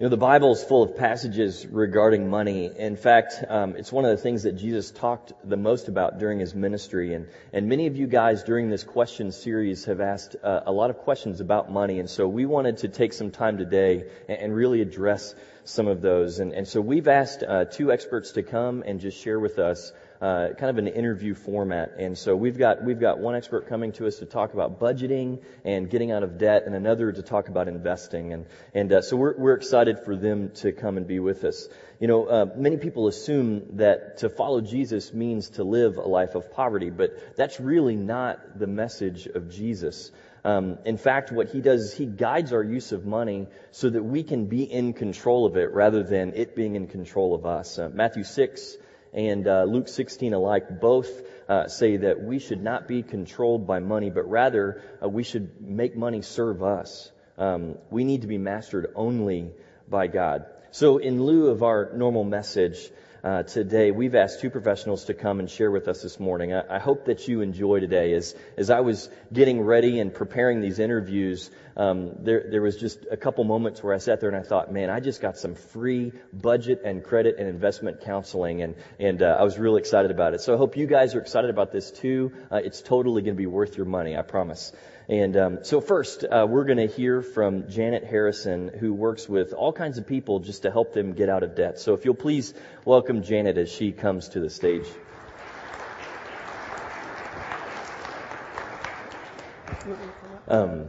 You know, the Bible is full of passages regarding money. In fact, um, it's one of the things that Jesus talked the most about during his ministry. And, and many of you guys during this question series have asked uh, a lot of questions about money. And so we wanted to take some time today and, and really address some of those. And, and so we've asked uh, two experts to come and just share with us uh, kind of an interview format. And so we've got we've got one expert coming to us to talk about budgeting and getting out of debt, and another to talk about investing. And and uh, so we're we're excited for them to come and be with us. You know, uh, many people assume that to follow Jesus means to live a life of poverty, but that's really not the message of Jesus. Um, in fact, what he does is he guides our use of money so that we can be in control of it rather than it being in control of us. Uh, Matthew 6, and uh, Luke 16 alike both uh, say that we should not be controlled by money, but rather uh, we should make money serve us. Um, we need to be mastered only by God. So, in lieu of our normal message, uh, today. We've asked two professionals to come and share with us this morning. I, I hope that you enjoy today. As as I was getting ready and preparing these interviews, um, there there was just a couple moments where I sat there and I thought, man, I just got some free budget and credit and investment counseling, and and uh, I was really excited about it. So I hope you guys are excited about this too. Uh, it's totally going to be worth your money, I promise. And um, so first, uh, we're going to hear from Janet Harrison, who works with all kinds of people just to help them get out of debt. So if you'll please welcome Janet as she comes to the stage. Um,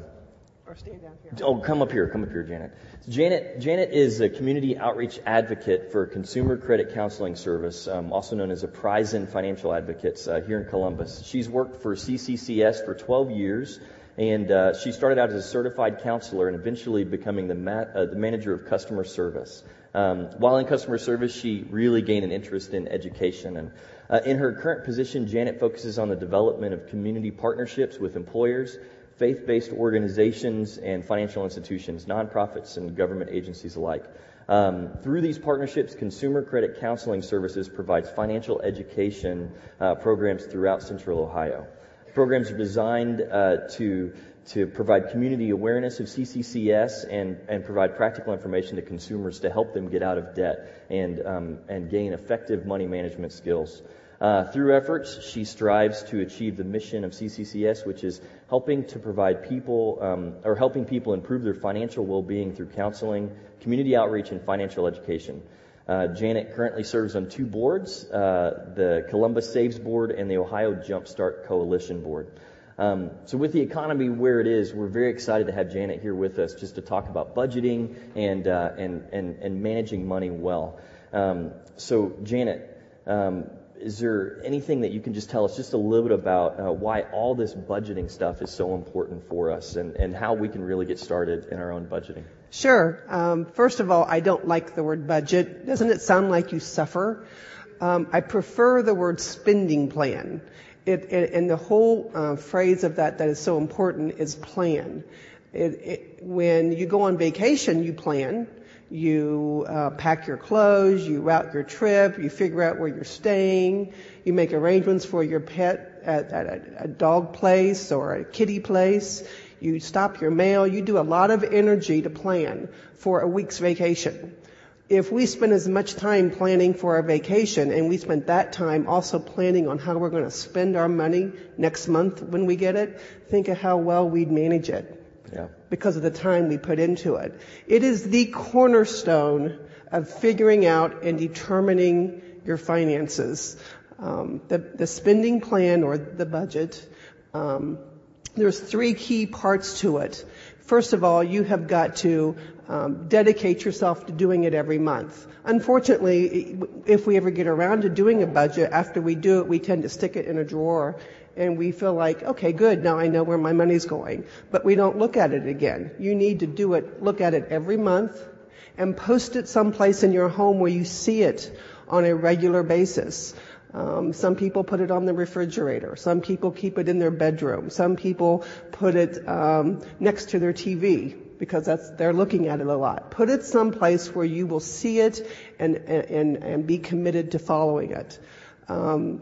Oh, come up here. Come up here, Janet. Janet, Janet is a community outreach advocate for Consumer Credit Counseling Service, um, also known as Apprisen Financial Advocates uh, here in Columbus. She's worked for CCCS for 12 years and uh, she started out as a certified counselor and eventually becoming the, ma- uh, the manager of customer service. Um, while in customer service, she really gained an interest in education. And uh, in her current position, Janet focuses on the development of community partnerships with employers, faith-based organizations, and financial institutions, nonprofits, and government agencies alike. Um, through these partnerships, Consumer Credit Counseling Services provides financial education uh, programs throughout Central Ohio. Programs are designed uh, to to provide community awareness of CCCS and, and provide practical information to consumers to help them get out of debt and, um, and gain effective money management skills. Uh, through efforts, she strives to achieve the mission of CCCS, which is helping to provide people um, or helping people improve their financial well-being through counseling, community outreach, and financial education. Uh, Janet currently serves on two boards, uh, the Columbus Saves Board and the Ohio Jumpstart Coalition Board. Um, so with the economy where it is, we're very excited to have Janet here with us just to talk about budgeting and uh, and, and and managing money well. Um, so Janet, um, is there anything that you can just tell us just a little bit about uh, why all this budgeting stuff is so important for us and, and how we can really get started in our own budgeting? Sure. Um, first of all, I don't like the word budget. Doesn't it sound like you suffer? Um, I prefer the word spending plan. It, it, and the whole uh, phrase of that that is so important is plan. It, when you go on vacation, you plan. You uh, pack your clothes, you route your trip, you figure out where you're staying, you make arrangements for your pet at, at a, a dog place or a kitty place, you stop your mail, you do a lot of energy to plan for a week's vacation. If we spend as much time planning for our vacation and we spend that time also planning on how we're going to spend our money next month when we get it, think of how well we'd manage it because of the time we put into it. It is the cornerstone of figuring out and determining your finances. Um, the, the, spending plan or the budget, um, there's three key parts to it. First of all, you have got to um, dedicate yourself to doing it every month. Unfortunately, if we ever get around to doing a budget, after we do it, we tend to stick it in a drawer and we feel like, okay, good, now I know where my money's going. But we don't look at it again. You need to do it, look at it every month and post it someplace in your home where you see it on a regular basis. Um, some people put it on the refrigerator. Some people keep it in their bedroom. Some people put it um, next to their TV because that's they're looking at it a lot. Put it someplace where you will see it and and and be committed to following it. Um,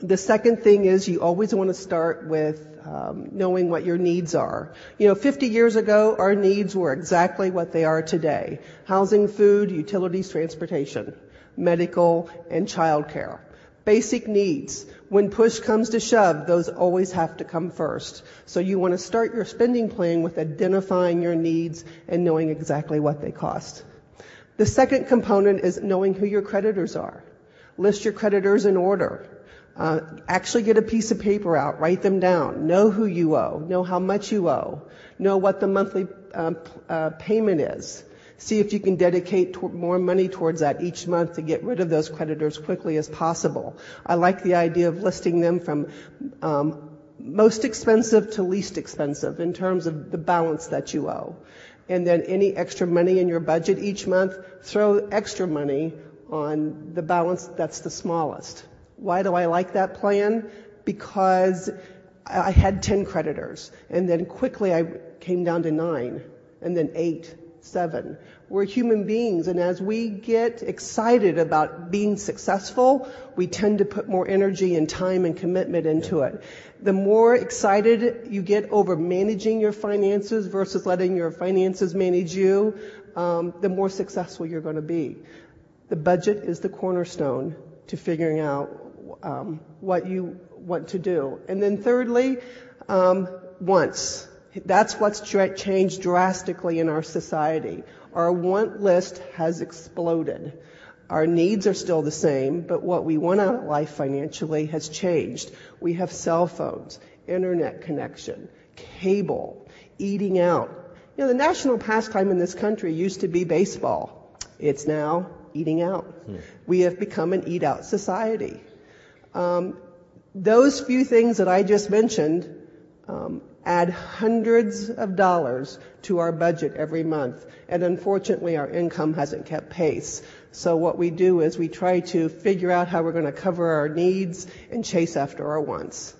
The second thing is you always want to start with um, knowing what your needs are. You know, 50 years ago, our needs were exactly what they are today. Housing, food, utilities, transportation, medical, and childcare. Basic needs. When push comes to shove, those always have to come first. So you want to start your spending plan with identifying your needs and knowing exactly what they cost. The second component is knowing who your creditors are. List your creditors in order. Uh, actually get a piece of paper out, write them down, know who you owe, know how much you owe, know what the monthly uh, uh, payment is. See if you can dedicate more money towards that each month to get rid of those creditors quickly as possible. I like the idea of listing them from um, most expensive to least expensive in terms of the balance that you owe. And then any extra money in your budget each month, throw extra money on the balance that's the smallest. Why do I like that plan? Because I had 10 creditors and then quickly I came down to nine and then eight, seven. We're human beings and as we get excited about being successful, we tend to put more energy and time and commitment into it. The more excited you get over managing your finances versus letting your finances manage you, um, the more successful you're going to be. The budget is the cornerstone to figuring out um, what you want to do. And then thirdly, um, once. That's what's changed drastically in our society. Our want list has exploded. Our needs are still the same, but what we want out of life financially has changed. We have cell phones, internet connection, cable, eating out. You know, the national pastime in this country used to be baseball. It's now eating out. Hmm. We have become an eat out society. Um, those few things that I just mentioned um, add hundreds of dollars to our budget every month, and unfortunately, our income hasn't kept pace. So what we do is we try to figure out how we're going to cover our needs and chase after our wants.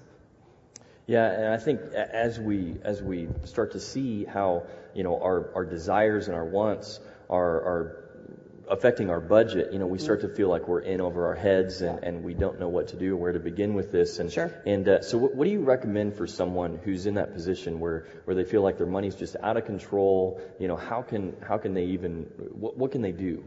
Yeah, and I think as we as we start to see how you know our our desires and our wants are are affecting our budget, you know, we start to feel like we're in over our heads and, and we don't know what to do, or where to begin with this. And, sure. and uh, so what, what do you recommend for someone who's in that position where, where they feel like their money's just out of control? You know, how can, how can they even, what, what can they do?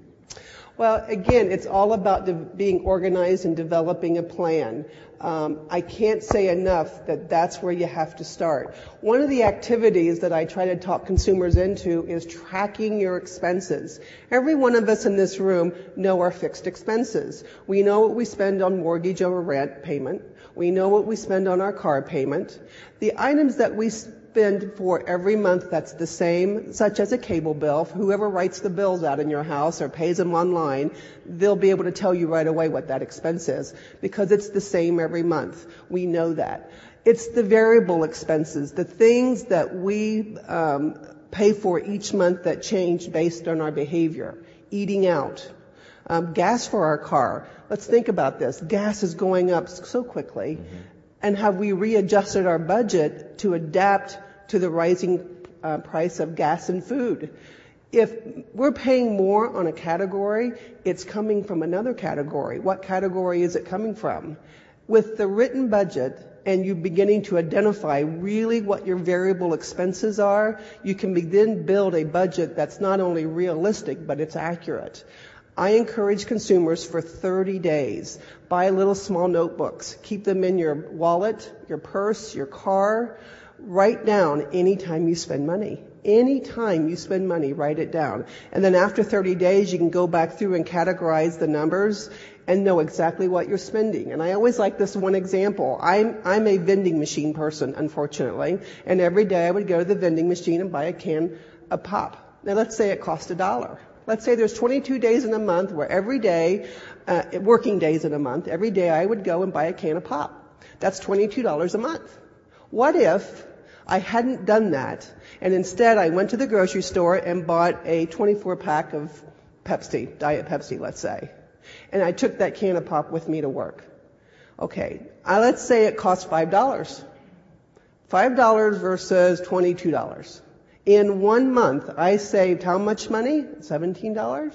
Well, again, it's all about de- being organized and developing a plan. Um, I can't say enough that that's where you have to start. One of the activities that I try to talk consumers into is tracking your expenses. Every one of us in this room know our fixed expenses. We know what we spend on mortgage or rent payment. We know what we spend on our car payment. The items that we for every month that's the same, such as a cable bill. Whoever writes the bills out in your house or pays them online, they'll be able to tell you right away what that expense is because it's the same every month. We know that. It's the variable expenses, the things that we um, pay for each month that change based on our behavior. Eating out, um, gas for our car. Let's think about this. Gas is going up so quickly. Mm-hmm. And have we readjusted our budget to adapt to the rising uh, price of gas and food. If we're paying more on a category, it's coming from another category. What category is it coming from? With the written budget and you beginning to identify really what your variable expenses are, you can begin build a budget that's not only realistic, but it's accurate. I encourage consumers for 30 days, buy little small notebooks, keep them in your wallet, your purse, your car, write down anytime you spend money. Anytime you spend money, write it down. And then after 30 days, you can go back through and categorize the numbers and know exactly what you're spending. And I always like this one example. I'm, I'm a vending machine person, unfortunately. And every day I would go to the vending machine and buy a can of pop. Now let's say it cost a dollar. Let's say there's 22 days in a month where every day, uh, working days in a month, every day I would go and buy a can of pop. That's $22 a month. What if I hadn't done that and instead I went to the grocery store and bought a 24 pack of Pepsi, Diet Pepsi, let's say. And I took that can of pop with me to work. Okay, uh, let's say it cost $5. $5 versus $22. In one month, I saved how much money? $17?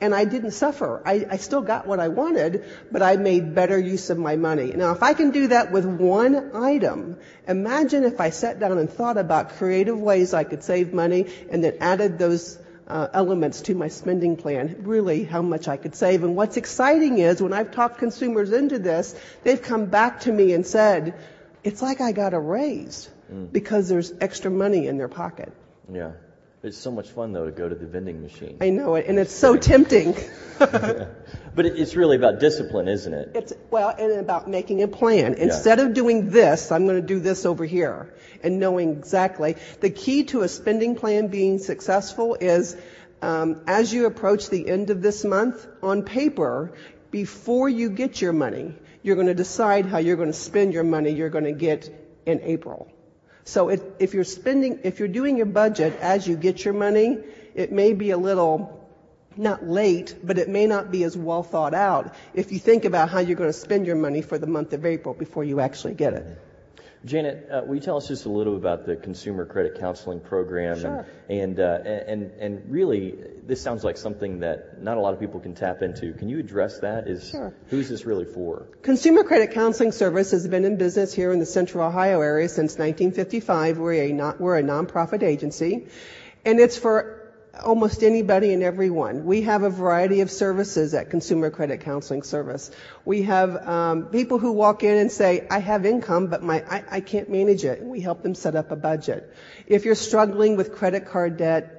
And I didn't suffer. I, I, still got what I wanted, but I made better use of my money. Now, if I can do that with one item, imagine if I sat down and thought about creative ways I could save money and then added those uh, elements to my spending plan, really how much I could save. And what's exciting is when I've talked consumers into this, they've come back to me and said, it's like I got a raise mm. because there's extra money in their pocket. Yeah. It's so much fun though to go to the vending machine. I know it, and it's so tempting. but it's really about discipline, isn't it? It's well, and about making a plan. Instead yeah. of doing this, I'm going to do this over here, and knowing exactly. The key to a spending plan being successful is, um, as you approach the end of this month, on paper, before you get your money, you're going to decide how you're going to spend your money you're going to get in April. So if, if you're spending, if you're doing your budget as you get your money, it may be a little not late, but it may not be as well thought out if you think about how you're going to spend your money for the month of April before you actually get it. Janet, uh, will you tell us just a little about the consumer credit counseling program? Sure. And, and, uh, and, and really, this sounds like something that not a lot of people can tap into. Can you address that? Is, sure. Who's this really for? Consumer Credit Counseling Service has been in business here in the Central Ohio area since 1955. We're a, not, we're a nonprofit agency. And it's for almost anybody and everyone. We have a variety of services at Consumer Credit Counseling Service. We have um, people who walk in and say, "I have income, but my I, I can't manage it." We help them set up a budget. If you're struggling with credit card debt,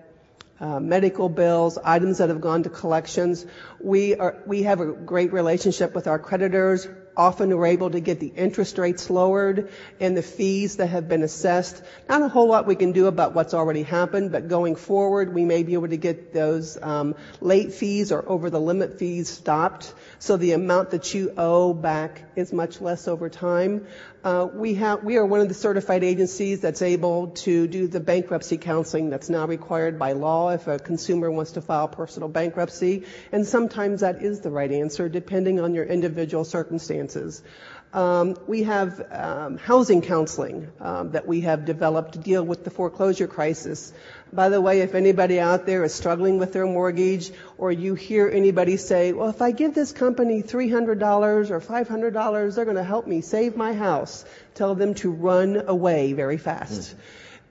uh, medical bills, items that have gone to collections. We are, we have a great relationship with our creditors. Often we're able to get the interest rates lowered and the fees that have been assessed. Not a whole lot we can do about what's already happened, but going forward, we may be able to get those um, late fees or over the limit fees stopped, so the amount that you owe back is much less over time. Uh, we have we are one of the certified agencies that's able to do the bankruptcy counseling that's now required by law if a consumer wants to file personal bankruptcy, and sometimes that is the right answer depending on your individual circumstances. Um, we have um, housing counseling um, that we have developed to deal with the foreclosure crisis. By the way, if anybody out there is struggling with their mortgage or you hear anybody say, well, if I give this company $300 or $500, they're going to help me save my house, tell them to run away very fast. Mm.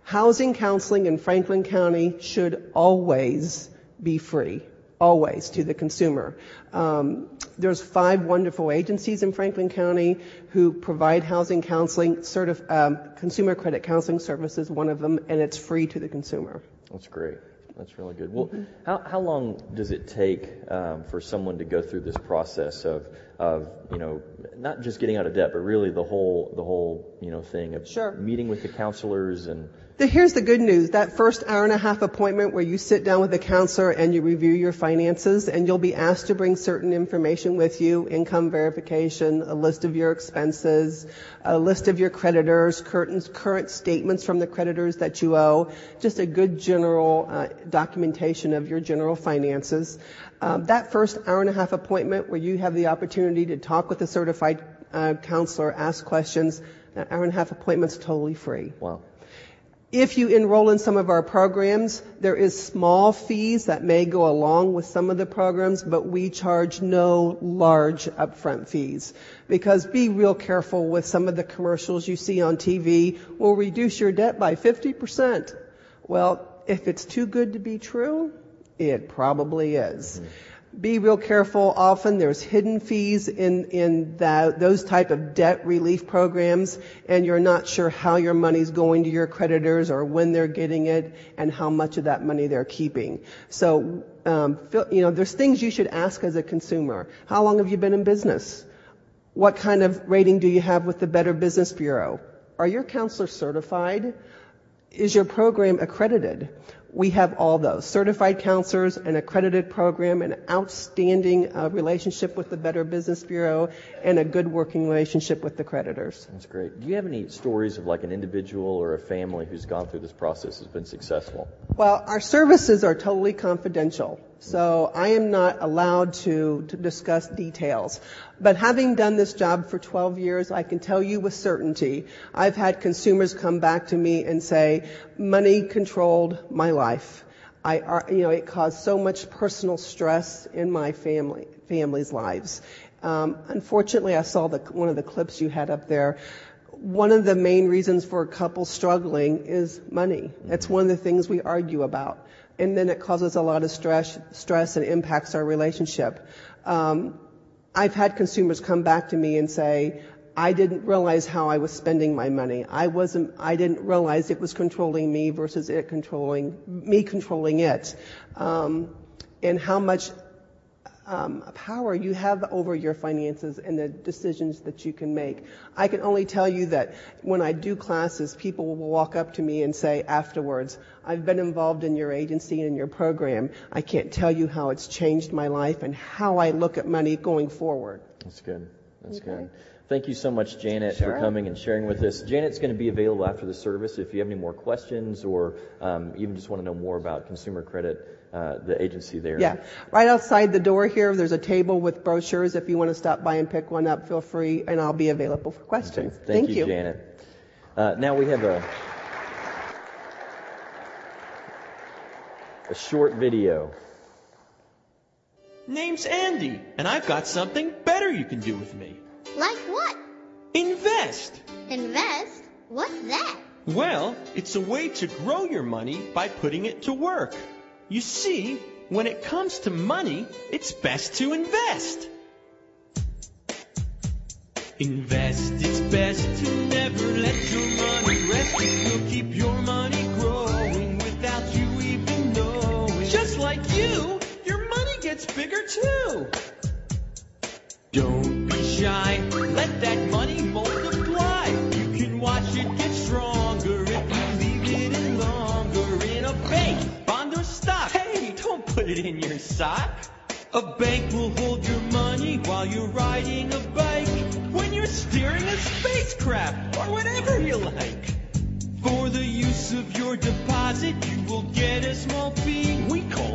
Housing counseling in Franklin County should always be free always to the consumer. Um, there's five wonderful agencies in Franklin County who provide housing counseling. Certif- um, consumer credit counseling services, one of them, and it's free to the consumer. That's great. That's really good. Well, mm-hmm. how, how long does it take um, for someone to go through this process of, of, you know, not just getting out of debt, but really the whole, the whole, you know, thing of sure. meeting with the counselors and here's the good news. That first hour and a half appointment where you sit down with the counselor and you review your finances and you'll be asked to bring certain information with you, income verification, a list of your expenses, a list of your creditors, current, current statements from the creditors that you owe, just a good general uh, documentation of your general finances. Um, that first hour and a half appointment where you have the opportunity to talk with a certified uh, counselor, ask questions, that hour and a half appointment's totally free. Wow. If you enroll in some of our programs, there is small fees that may go along with some of the programs, but we charge no large upfront fees. Because be real careful with some of the commercials you see on TV. We'll reduce your debt by 50%. Well, if it's too good to be true, it probably is. Mm-hmm be real careful. Often there's hidden fees in, in that, those type of debt relief programs and you're not sure how your money's going to your creditors or when they're getting it and how much of that money they're keeping. So, um, you know, there's things you should ask as a consumer. How long have you been in business? What kind of rating do you have with the Better Business Bureau? Are your counselors certified? Is your program accredited? We have all those certified counselors, an accredited program, an outstanding uh, relationship with the Better Business Bureau, and a good working relationship with the creditors. That's great. Do you have any stories of like an individual or a family who's gone through this process has been successful? Well, our services are totally confidential. So I am not allowed to, to discuss details. But having done this job for 12 years, I can tell you with certainty, I've had consumers come back to me and say, money controlled my life. I, you know, it caused so much personal stress in my family, family's lives. Um, unfortunately, I saw the, one of the clips you had up there. One of the main reasons for a couple struggling is money. That's one of the things we argue about. And then it causes a lot of stress, stress and impacts our relationship. Um, I've had consumers come back to me and say, I didn't realize how I was spending my money. I wasn't, I didn't realize it was controlling me versus it controlling, me controlling it. Um, and how much um, power you have over your finances and the decisions that you can make. I can only tell you that when I do classes, people will walk up to me and say afterwards, I've been involved in your agency and in your program. I can't tell you how it's changed my life and how I look at money going forward. That's good. That's Okay. good. Thank you so much, Janet, for coming and sharing with us. Janet's going to be available after the service if you have any more questions or um, even just want to know more about consumer credit, uh, the agency there. Yeah. Right outside the door here, there's a table with brochures. If you want to stop by and pick one up, feel free, and I'll be available for Okay. questions. Thank, you, Janet. Uh, now we have a a short video. Name's Andy, and I've got something better you can do with me. Like what? Invest! Invest? What's that? Well, it's a way to grow your money by putting it to work. You see, when it comes to money, it's best to invest. Invest, it's best to never let your money rest. It will keep your money growing without you even knowing. Just like you, your money gets bigger too. Don't be shy, let that money multiply. Put it in your sock. A bank will hold your money while you're riding a bike. When you're steering a spacecraft or whatever you like. For the use of your deposit, you will get a small fee. We call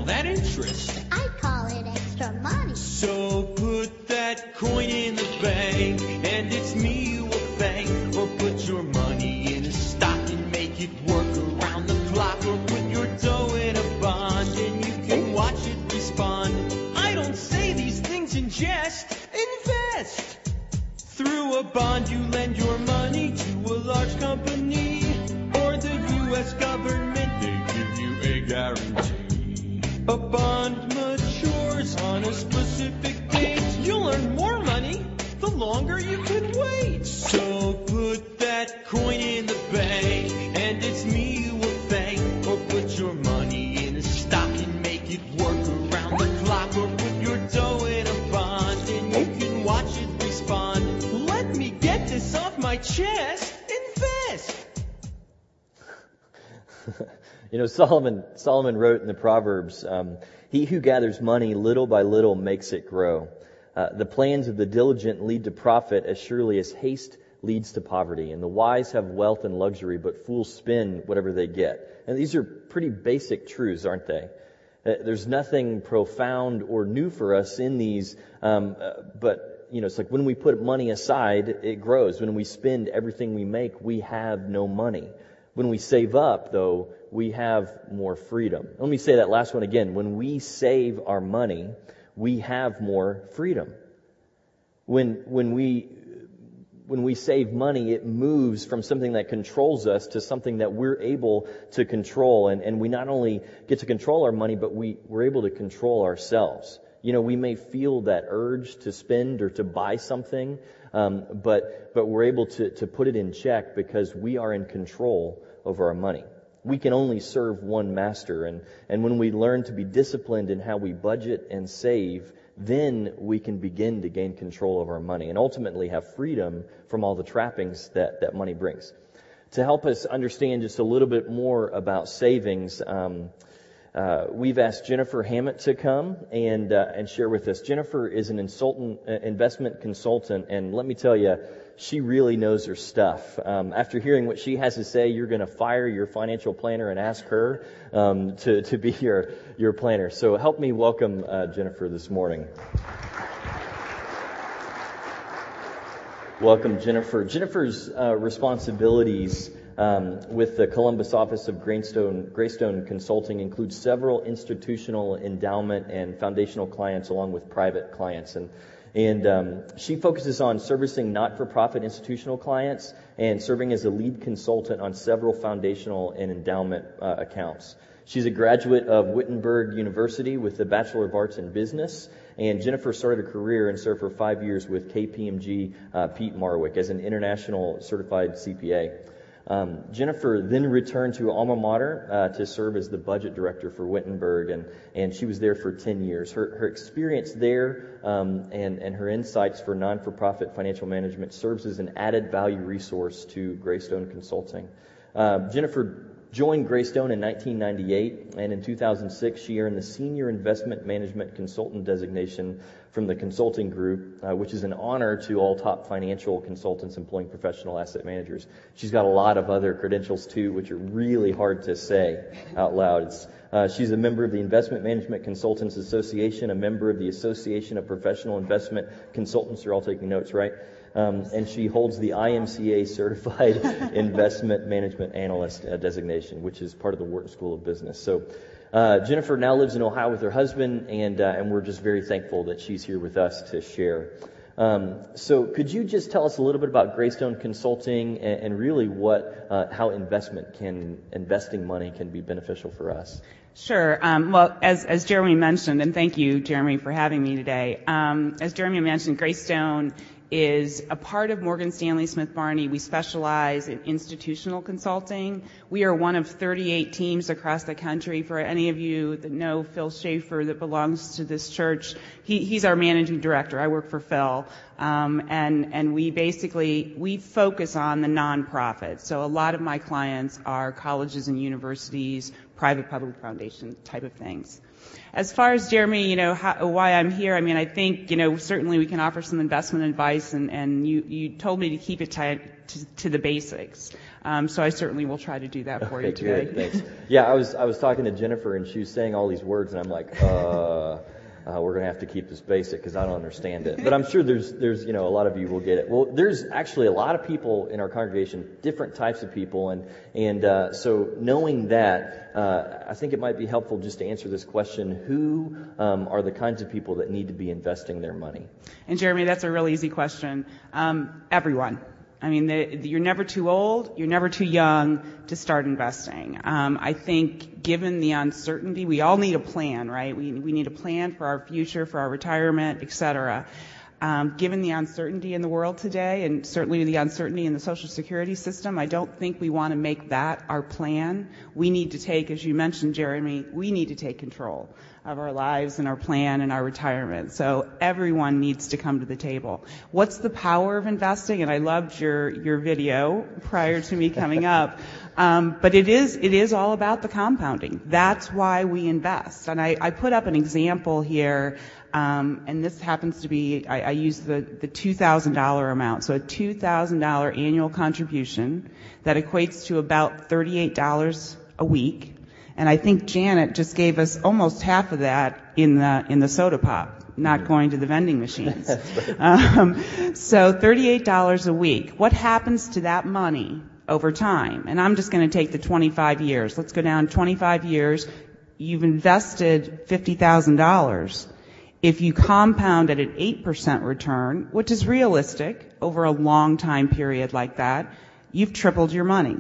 Solomon, Solomon wrote in the Proverbs, um, he who gathers money little by little makes it grow. Uh, the plans of the diligent lead to profit as surely as haste leads to poverty. And the wise have wealth and luxury, but fools spend whatever they get. And these are pretty basic truths, aren't they? Uh, There's nothing profound or new for us in these, um, uh, but you know, it's like when we put money aside, it grows. When we spend everything we make, we have no money. When we save up, though, we have more freedom. Let me say that last one again. When we save our money, we have more freedom. When, when we, when we save money, it moves from something that controls us to something that we're able to control. And, and we not only get to control our money, but we, we're able to control ourselves. You know, we may feel that urge to spend or to buy something, um, but, but we're able to, to put it in check because we are in control over our money. We can only serve one master. And, and when we learn to be disciplined in how we budget and save, then we can begin to gain control of our money and ultimately have freedom from all the trappings that, that money brings. To help us understand just a little bit more about savings, um, uh, we've asked Jennifer Hammett to come and uh, and share with us. Jennifer is an uh, investment consultant, and let me tell you, she really knows her stuff. Um, after hearing what she has to say, you're going to fire your financial planner and ask her um, to to be your your planner. So help me welcome uh, Jennifer this morning. Welcome, Jennifer. Jennifer's uh, responsibilities um, with the Columbus office of Graystone, Graystone Consulting includes several institutional endowment and foundational clients along with private clients. And and um, she focuses on servicing not-for-profit institutional clients and serving as a lead consultant on several foundational and endowment uh, accounts. She's a graduate of Wittenberg University with a Bachelor of Arts in Business. And Jennifer started a career and served for five years with KPMG uh, Peat Marwick as an international certified CPA. Um, Jennifer then returned to alma mater uh, to serve as the budget director for Wittenberg, and, and she was there for 10 years. Her, her experience there um, and, and her insights for non-for-profit financial management serves as an added value resource to Graystone Consulting. Uh, Jennifer joined Graystone in 1998, and in 2006 she earned the Senior Investment Management Consultant designation from the consulting group, uh, which is an honor to all top financial consultants employing professional asset managers. She's got a lot of other credentials too, which are really hard to say out loud. Uh, she's a member of the Investment Management Consultants Association, a member of the Association of Professional Investment Consultants. You're all taking notes, right? Um, and she holds the IMCA Certified Investment Management Analyst uh, designation, which is part of the Wharton School of Business. So, uh, Jennifer now lives in Ohio with her husband, and uh, and we're just very thankful that she's here with us to share. Um, so, could you just tell us a little bit about Graystone Consulting and, and really what uh, how investment can investing money can be beneficial for us? Sure. Um, well, as, as Jeremy mentioned, and thank you, Jeremy, for having me today. Um, as Jeremy mentioned, Graystone is a part of Morgan Stanley Smith Barney. We specialize in institutional consulting. We are one of 38 teams across the country. For any of you that know Phil Schaefer that belongs to this church, he, he's our managing director. I work for Phil. Um, and, and we basically, we focus on the nonprofit. So a lot of my clients are colleges and universities, private public foundation type of things. As far as Jeremy, you know, how, why I'm here, I mean, I think, you know, certainly we can offer some investment advice, and, and you, you told me to keep it tight to, to the basics. Um, so I certainly will try to do that for okay, you today. Good, thanks. Yeah, I was I was talking to Jennifer, and she was saying all these words, and I'm like, uh uh, we're going to have to keep this basic because I don't understand it. But I'm sure there's, there's, you know, a lot of you will get it. Well, there's actually a lot of people in our congregation, different types of people, and and uh, so knowing that, uh, I think it might be helpful just to answer this question: Who um, are the kinds of people that need to be investing their money? And Jeremy, that's a real easy question. Um, everyone. I mean, you're never too old, you're never too young to start investing. Um, I think given the uncertainty, we all need a plan, right? We, we need a plan for our future, for our retirement, et cetera. Um, given the uncertainty in the world today, and certainly the uncertainty in the Social Security system, I don't think we want to make that our plan. We need to take, as you mentioned, Jeremy, we need to take control of our lives and our plan and our retirement. So everyone needs to come to the table. What's the power of investing? And I loved your your video prior to me coming up. Um, but it is it is all about the compounding. That's why we invest. And I, I put up an example here. Um, and this happens to be, I, I use the, the $2,000 amount. So a $2,000 annual contribution that equates to about $38 a week and I think Janet just gave us almost half of that in the in the soda pop, not going to the vending machines. um, so $38 a week. What happens to that money over time? And I'm just going to take the 25 years. Let's go down 25 years. You've invested $50,000. If you compound at an 8% return, which is realistic over a long time period like that, you've tripled your money.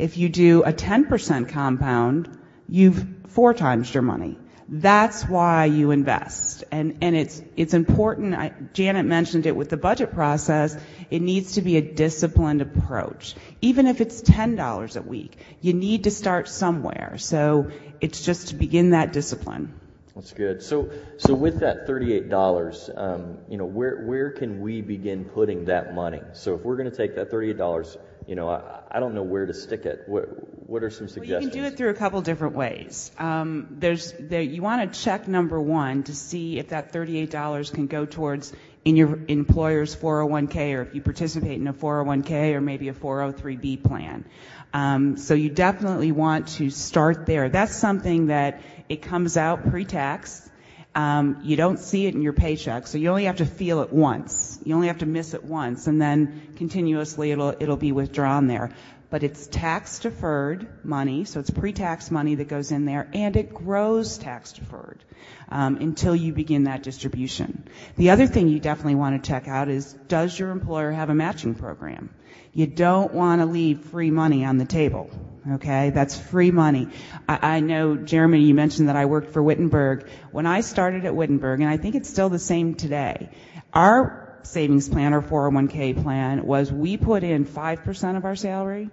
If you do a 10% compound, you've four times your money. That's why you invest. And, and it's, it's important. Janet mentioned it with the budget process. It needs to be a disciplined approach. Even if it's $10 a week, you need to start somewhere. So it's just to begin that discipline. That's good. So, so with that thirty-eight dollars, um, you know, where where can we begin putting that money? So, if we're going to take that thirty-eight dollars, you know, I, I don't know where to stick it. What, what are some suggestions? Well, you can do it through a couple different ways. Um, there's, there, you want to check number one to see if that $38 can go towards in your employer's 401k or if you participate in a 401k or maybe a 403b plan. Um, so you definitely want to start there. That's something that it comes out pre-tax. Um, you don't see it in your paycheck, so you only have to feel it once. You only have to miss it once, and then continuously it'll it'll be withdrawn there. but it's tax deferred money, so it's pre-tax money that goes in there, and it grows tax deferred um, until you begin that distribution. The other thing you definitely want to check out is does your employer have a matching program? You don't want to leave free money on the table. Okay, that's free money. I, I know, Jeremy, you mentioned that I worked for Wittenberg. When I started at Wittenberg, and I think it's still the same today, our savings plan or 401k plan was we put in 5% of our salary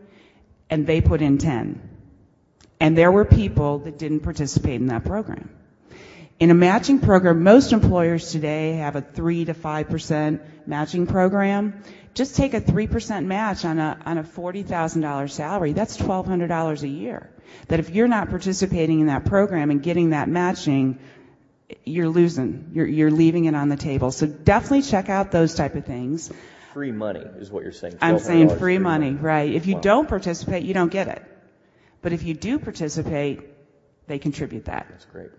and they put in 10. And there were people that didn't participate in that program. In a matching program, most employers today have a 3 to 5% matching program. Just take a 3% match on a, on a $40,000 salary. That's $1,200 a year. That if you're not participating in that program and getting that matching, you're losing. You're, you're leaving it on the table. So definitely check out those type of things. Free money is what you're saying. I'm saying $1,200 free money, right. If you Wow. don't participate, you don't get it. But if you do participate, they contribute that. That's great.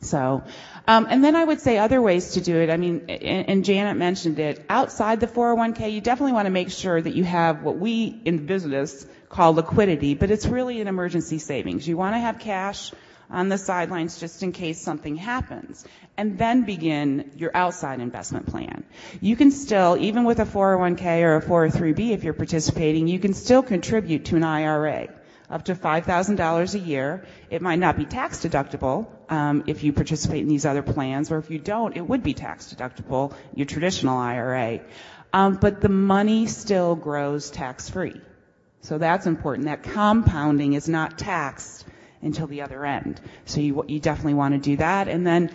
So, um, and then I would say other ways to do it. I mean, and, and Janet mentioned it. Outside the 401k, you definitely want to make sure that you have what we in business call liquidity, but it's really an emergency savings. You want to have cash on the sidelines just in case something happens. And then begin your outside investment plan. You can still, even with a 401k or a 403b, if you're participating, you can still contribute to an IRA up to $5,000 a year. It might not be tax deductible um, if you participate in these other plans, or if you don't, it would be tax deductible, your traditional IRA. Um, but the money still grows tax free. So that's important. That compounding is not taxed until the other end. So you, you definitely want to do that. And then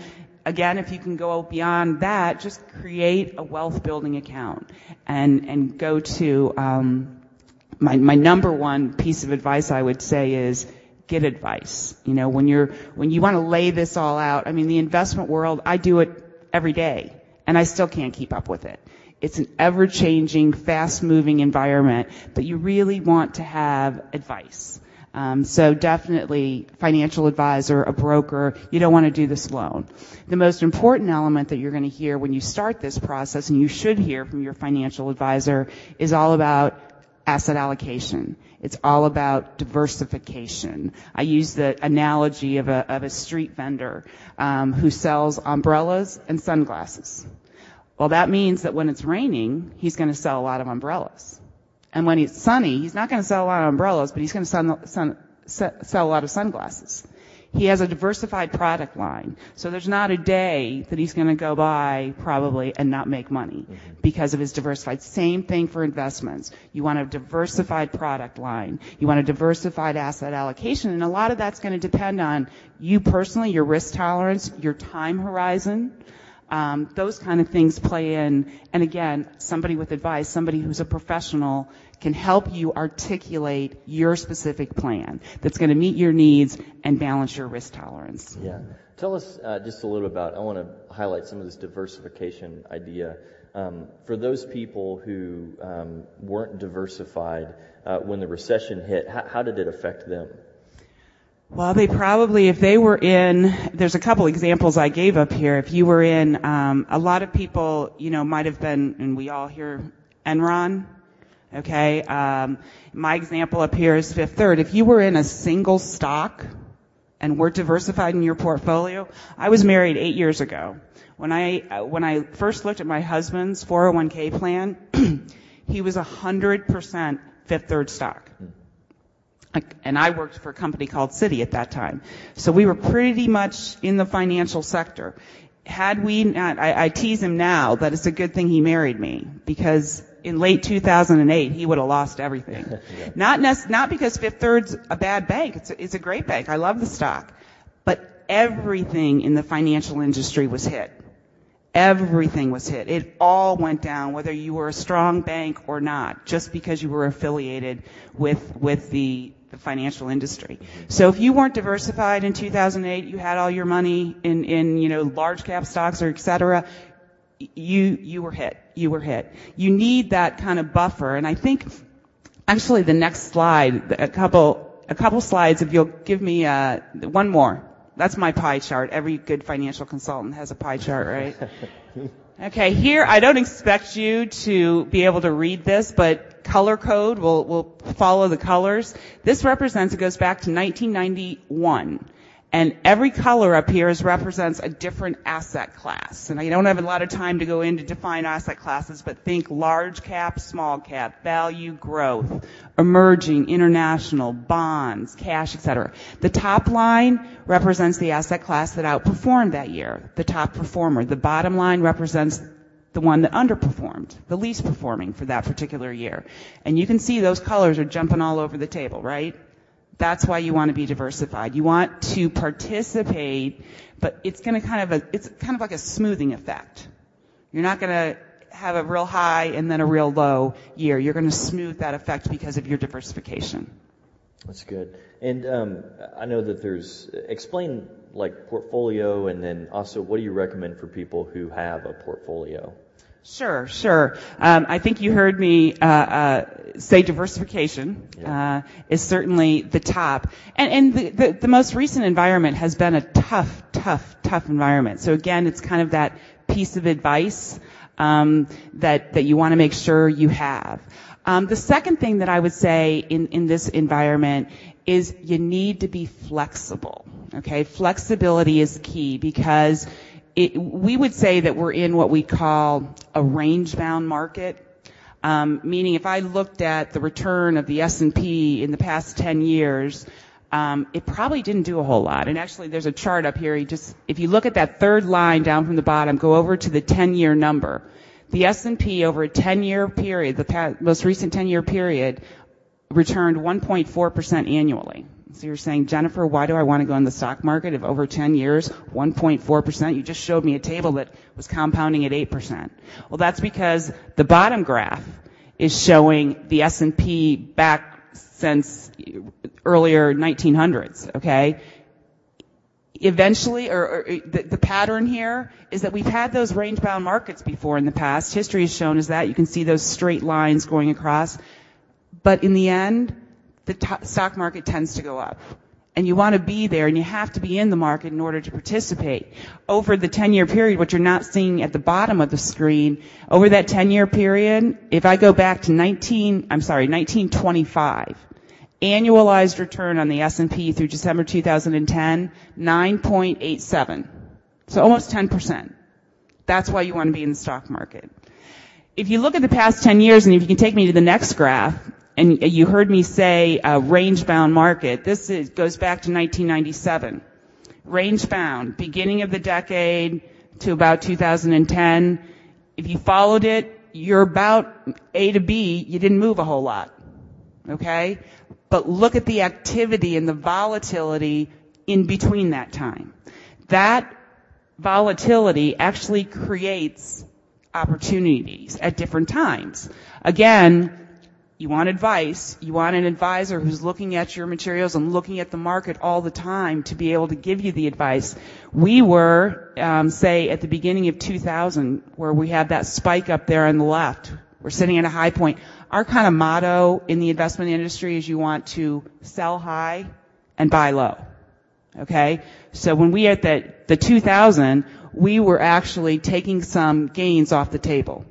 again, if you can go beyond that, just create a wealth building account and, and go to, um, my, my number one piece of advice I would say is get advice. You know, when you're, when you want to lay this all out, I mean, the investment world, I do it every day and I still can't keep up with it. It's an ever changing, fast moving environment, but you really want to have advice. Um, so definitely financial advisor, a broker, you don't want to do this alone. The most important element that you're going to hear when you start this process, and you should hear from your financial advisor, is all about asset allocation. It's all about diversification. I use the analogy of a, of a street vendor um, who sells umbrellas and sunglasses. Well, that means that when it's raining, he's going to sell a lot of umbrellas. And when it's sunny, he's not going to sell a lot of umbrellas, but he's going to sun, sun, sell a lot of sunglasses. He has a diversified product line. So there's not a day that he's going to go by probably and not make money because of his diversified. Same thing for investments. You want a diversified product line. You want a diversified asset allocation. And a lot of that's going to depend on you personally, your risk tolerance, your time horizon. Um, those kind of things play in. And again, somebody with advice, somebody who's a professional can help you articulate your specific plan that's going to meet your needs and balance your risk tolerance. Yeah. Tell us uh, just a little about, I want to highlight some of this diversification idea. Um, for those people who um, weren't diversified uh, when the recession hit, how, how did it affect them? Well, they probably, if they were in, there's a couple examples I gave up here. If you were in, um, a lot of people, you know, might have been, and we all hear Enron. Okay, um, my example up here is Fifth Third. If you were in a single stock and were diversified in your portfolio, I was married eight years ago. When I uh, when I first looked at my husband's 401k plan, he was 100% Fifth Third stock. And I worked for a company called Citi at that time. So we were pretty much in the financial sector. Had we not, I, I tease him now that it's a good thing he married me because in late 2008 he would have lost everything. Not not because Fifth Third's a bad bank. It's a, it's a great bank. I love the stock. But everything in the financial industry was hit. Everything was hit. It all went down, whether you were a strong bank or not, just because you were affiliated with, with the, the financial industry. So if you weren't diversified in 2008, you had all your money in, in, you know, large cap stocks or et cetera, you, you were hit. You were hit. You need that kind of buffer. And I think, actually the next slide, a couple, a couple slides, if you'll give me, uh, one more. That's my pie chart. Every good financial consultant has a pie chart, right? Okay, here I don't expect you to be able to read this, but color code will will follow the colors. This represents it goes back to 1991. And every color up here represents a different asset class. And I don't have a lot of time to go in to define asset classes, but think large cap, small cap, value, growth, emerging, international, bonds, cash, etc. The top line represents the asset class that outperformed that year, the top performer. The bottom line represents the one that underperformed, the least performing for that particular year. And you can see those colors are jumping all over the table, right? That's why you want to be diversified. You want to participate, but it's going to kind of a, it's kind of like a smoothing effect. You're not going to have a real high and then a real low year. You're going to smooth that effect because of your diversification. That's good. And um, I know that there's explain like portfolio, and then also what do you recommend for people who have a portfolio? Sure, sure. Um, I think you heard me uh, uh, say diversification uh, is certainly the top, and, and the, the, the most recent environment has been a tough, tough, tough environment. So again, it's kind of that piece of advice um, that that you want to make sure you have. Um, the second thing that I would say in in this environment is you need to be flexible. Okay, flexibility is key because we would say that we're in what we call a range-bound market. Um, meaning, if I looked at the return of the S&P in the past 10 years, um, it probably didn't do a whole lot. And actually, there's a chart up here. If you look at that third line down from the bottom, go over to the 10-year number. The S&P over a 10-year period, the most recent 10-year period, returned 1.4% annually. So you're saying, Jennifer, why do I want to go in the stock market if over 10 years, 1.4%? You just showed me a table that was compounding at 8%. Well, that's because the bottom graph is showing the S&P back since earlier 1900s, okay? Eventually, or, or the, the pattern here is that we've had those range-bound markets before in the past. History has shown us that. You can see those straight lines going across. But in the end, the to- stock market tends to go up. And you want to be there and you have to be in the market in order to participate. Over the 10 year period, what you're not seeing at the bottom of the screen, over that 10 year period, if I go back to 19, I'm sorry, 1925, annualized return on the S&P through December 2010, 9.87. So almost 10%. That's why you want to be in the stock market. If you look at the past 10 years, and if you can take me to the next graph, and you heard me say a range-bound market. This is, goes back to 1997. Range-bound, beginning of the decade to about 2010. If you followed it, you're about A to B. You didn't move a whole lot. Okay? But look at the activity and the volatility in between that time. That volatility actually creates opportunities at different times. Again, you want advice. You want an advisor who's looking at your materials and looking at the market all the time to be able to give you the advice. We were, um, say, at the beginning of 2000, where we had that spike up there on the left. We're sitting at a high point. Our kind of motto in the investment industry is you want to sell high and buy low. Okay? So when we at the, the 2000, we were actually taking some gains off the table.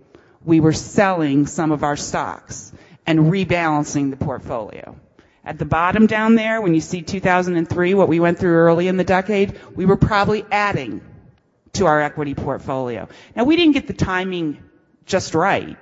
We were selling some of our stocks and rebalancing the portfolio. At the bottom down there, when you see 2003, what we went through early in the decade, we were probably adding to our equity portfolio. Now we didn't get the timing just right,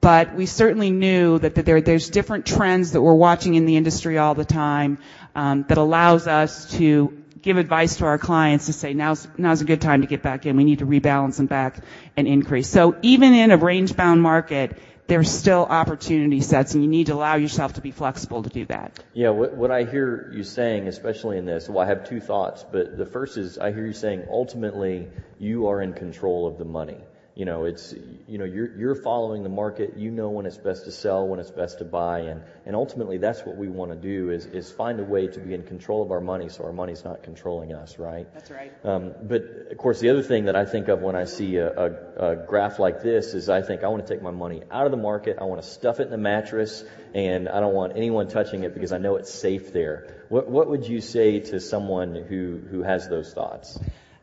but we certainly knew that there, there's different trends that we're watching in the industry all the time um, that allows us to give advice to our clients to say now's now's a good time to get back in. We need to rebalance and back and increase. So even in a range-bound market, there's still opportunity sets, and you need to allow yourself to be flexible to do that. Yeah, what, what I hear you saying, especially in this, well, I have two thoughts, but the first is I hear you saying ultimately you are in control of the money. You know, it's, you know, you're, you're following the market. You know when it's best to sell, when it's best to buy. And, and ultimately that's what we want to do is, is find a way to be in control of our money so our money's not controlling us, right? That's right. Um, but of course, the other thing that I think of when I see a, a, a graph like this is I think I want to take my money out of the market. I want to stuff it in the mattress, and I don't want anyone touching it because I know it's safe there. What, what would you say to someone who, who has those thoughts?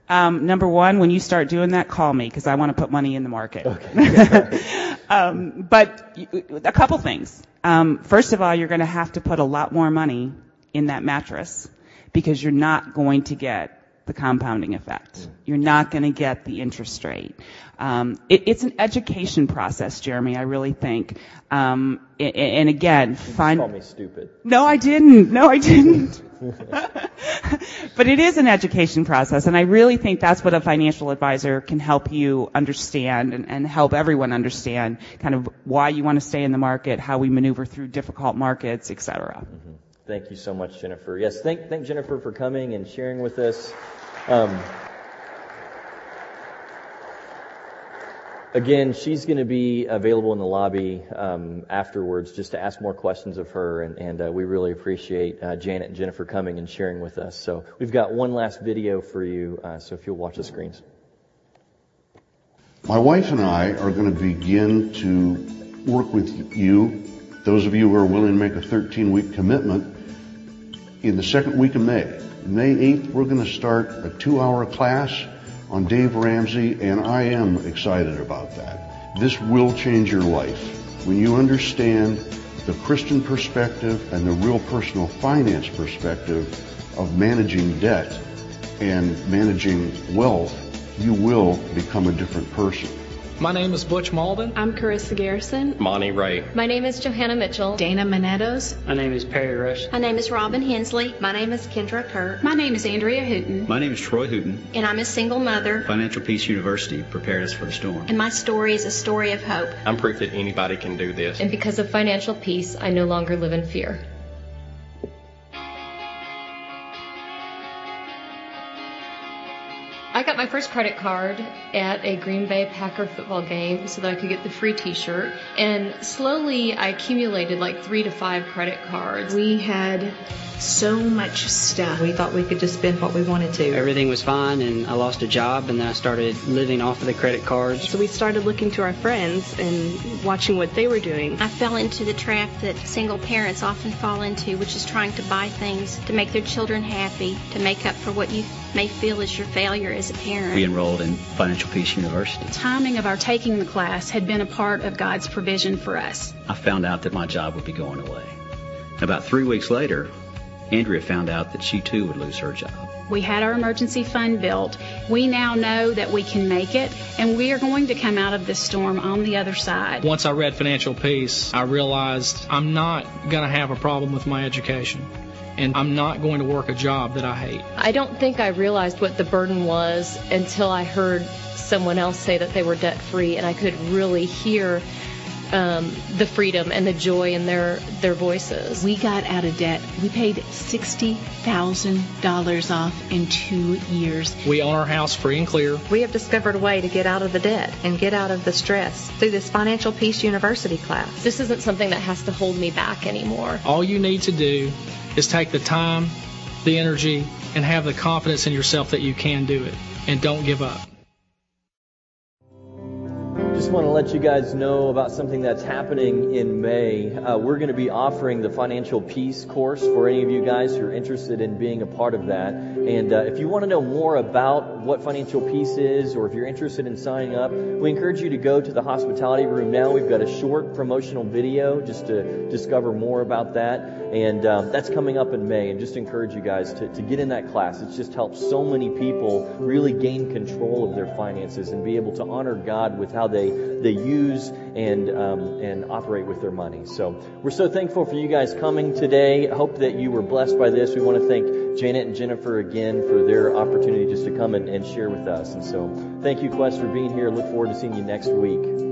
Um, number one, when you start doing that, call me because I want to put money in the market. um, but a couple things. Um, first of all, you're going to have to put a lot more money in that mattress because you're not going to get the compounding effect. You're not going to get the interest rate. Um, it, it's an education process, Jeremy. I really think. Um, and again, find. Call me stupid. No, I didn't. No, I didn't. but it is an education process, and I really think that's what a financial advisor can help you understand and, and help everyone understand kind of why you want to stay in the market, how we maneuver through difficult markets, et cetera. Thank you so much, Jennifer. Yes, thank, thank Jennifer for coming and sharing with us. Um, again, she's going to be available in the lobby um, afterwards just to ask more questions of her, and, and uh, we really appreciate uh, Janet and Jennifer coming and sharing with us. So we've got one last video for you, uh, so if you'll watch the screens. My wife and I are going to begin to work with you, those of you who are willing to make a 13 week commitment, in the second week of May. May 8th, we're going to start a two hour class on Dave Ramsey, and I am excited about that. This will change your life. When you understand the Christian perspective and the real personal finance perspective of managing debt and managing wealth, you will become a different person. My name is Butch Malden. I'm Carissa Garrison. Monty Ray. My name is Johanna Mitchell. Dana Manetos. My name is Perry Rush. My name is Robin Hensley. My name is Kendra Kurt. My name is Andrea Hooten. My name is Troy Hooten. And I'm a single mother. Financial Peace University prepared us for the storm. And my story is a story of hope. I'm proof that anybody can do this. And because of financial peace, I no longer live in fear. I got my first credit card at a Green Bay Packer football game so that I could get the free t-shirt. And slowly I accumulated like three to five credit cards. We had so much stuff. We thought we could just spend what we wanted to. Everything was fine, and I lost a job, and then I started living off of the credit cards. So we started looking to our friends and watching what they were doing. I fell into the trap that single parents often fall into, which is trying to buy things to make their children happy, to make up for what you may feel is your failure as a parent. We enrolled in Financial Peace University. The timing of our taking the class had been a part of God's provision for us. I found out that my job would be going away. About three weeks later, Andrea found out that she too would lose her job. We had our emergency fund built. We now know that we can make it, and we are going to come out of this storm on the other side. Once I read Financial Peace, I realized I'm not going to have a problem with my education. And I'm not going to work a job that I hate. I don't think I realized what the burden was until I heard someone else say that they were debt free, and I could really hear um, the freedom and the joy in their their voices. We got out of debt. We paid sixty thousand dollars off in two years. We own our house free and clear. We have discovered a way to get out of the debt and get out of the stress through this Financial Peace University class. This isn't something that has to hold me back anymore. All you need to do is take the time, the energy, and have the confidence in yourself that you can do it. And don't give up. Just want to let you guys know about something that's happening in May. Uh, we're going to be offering the Financial Peace course for any of you guys who are interested in being a part of that. And uh, if you want to know more about what Financial Peace is, or if you're interested in signing up, we encourage you to go to the hospitality room now. We've got a short promotional video just to discover more about that. And um, that's coming up in May. And just encourage you guys to, to get in that class. It's just helped so many people really gain control of their finances and be able to honor God with how they they use and um, and operate with their money. So we're so thankful for you guys coming today. I hope that you were blessed by this. We want to thank Janet and Jennifer again for their opportunity just to come and, and share with us. And so thank you, Quest, for being here. Look forward to seeing you next week.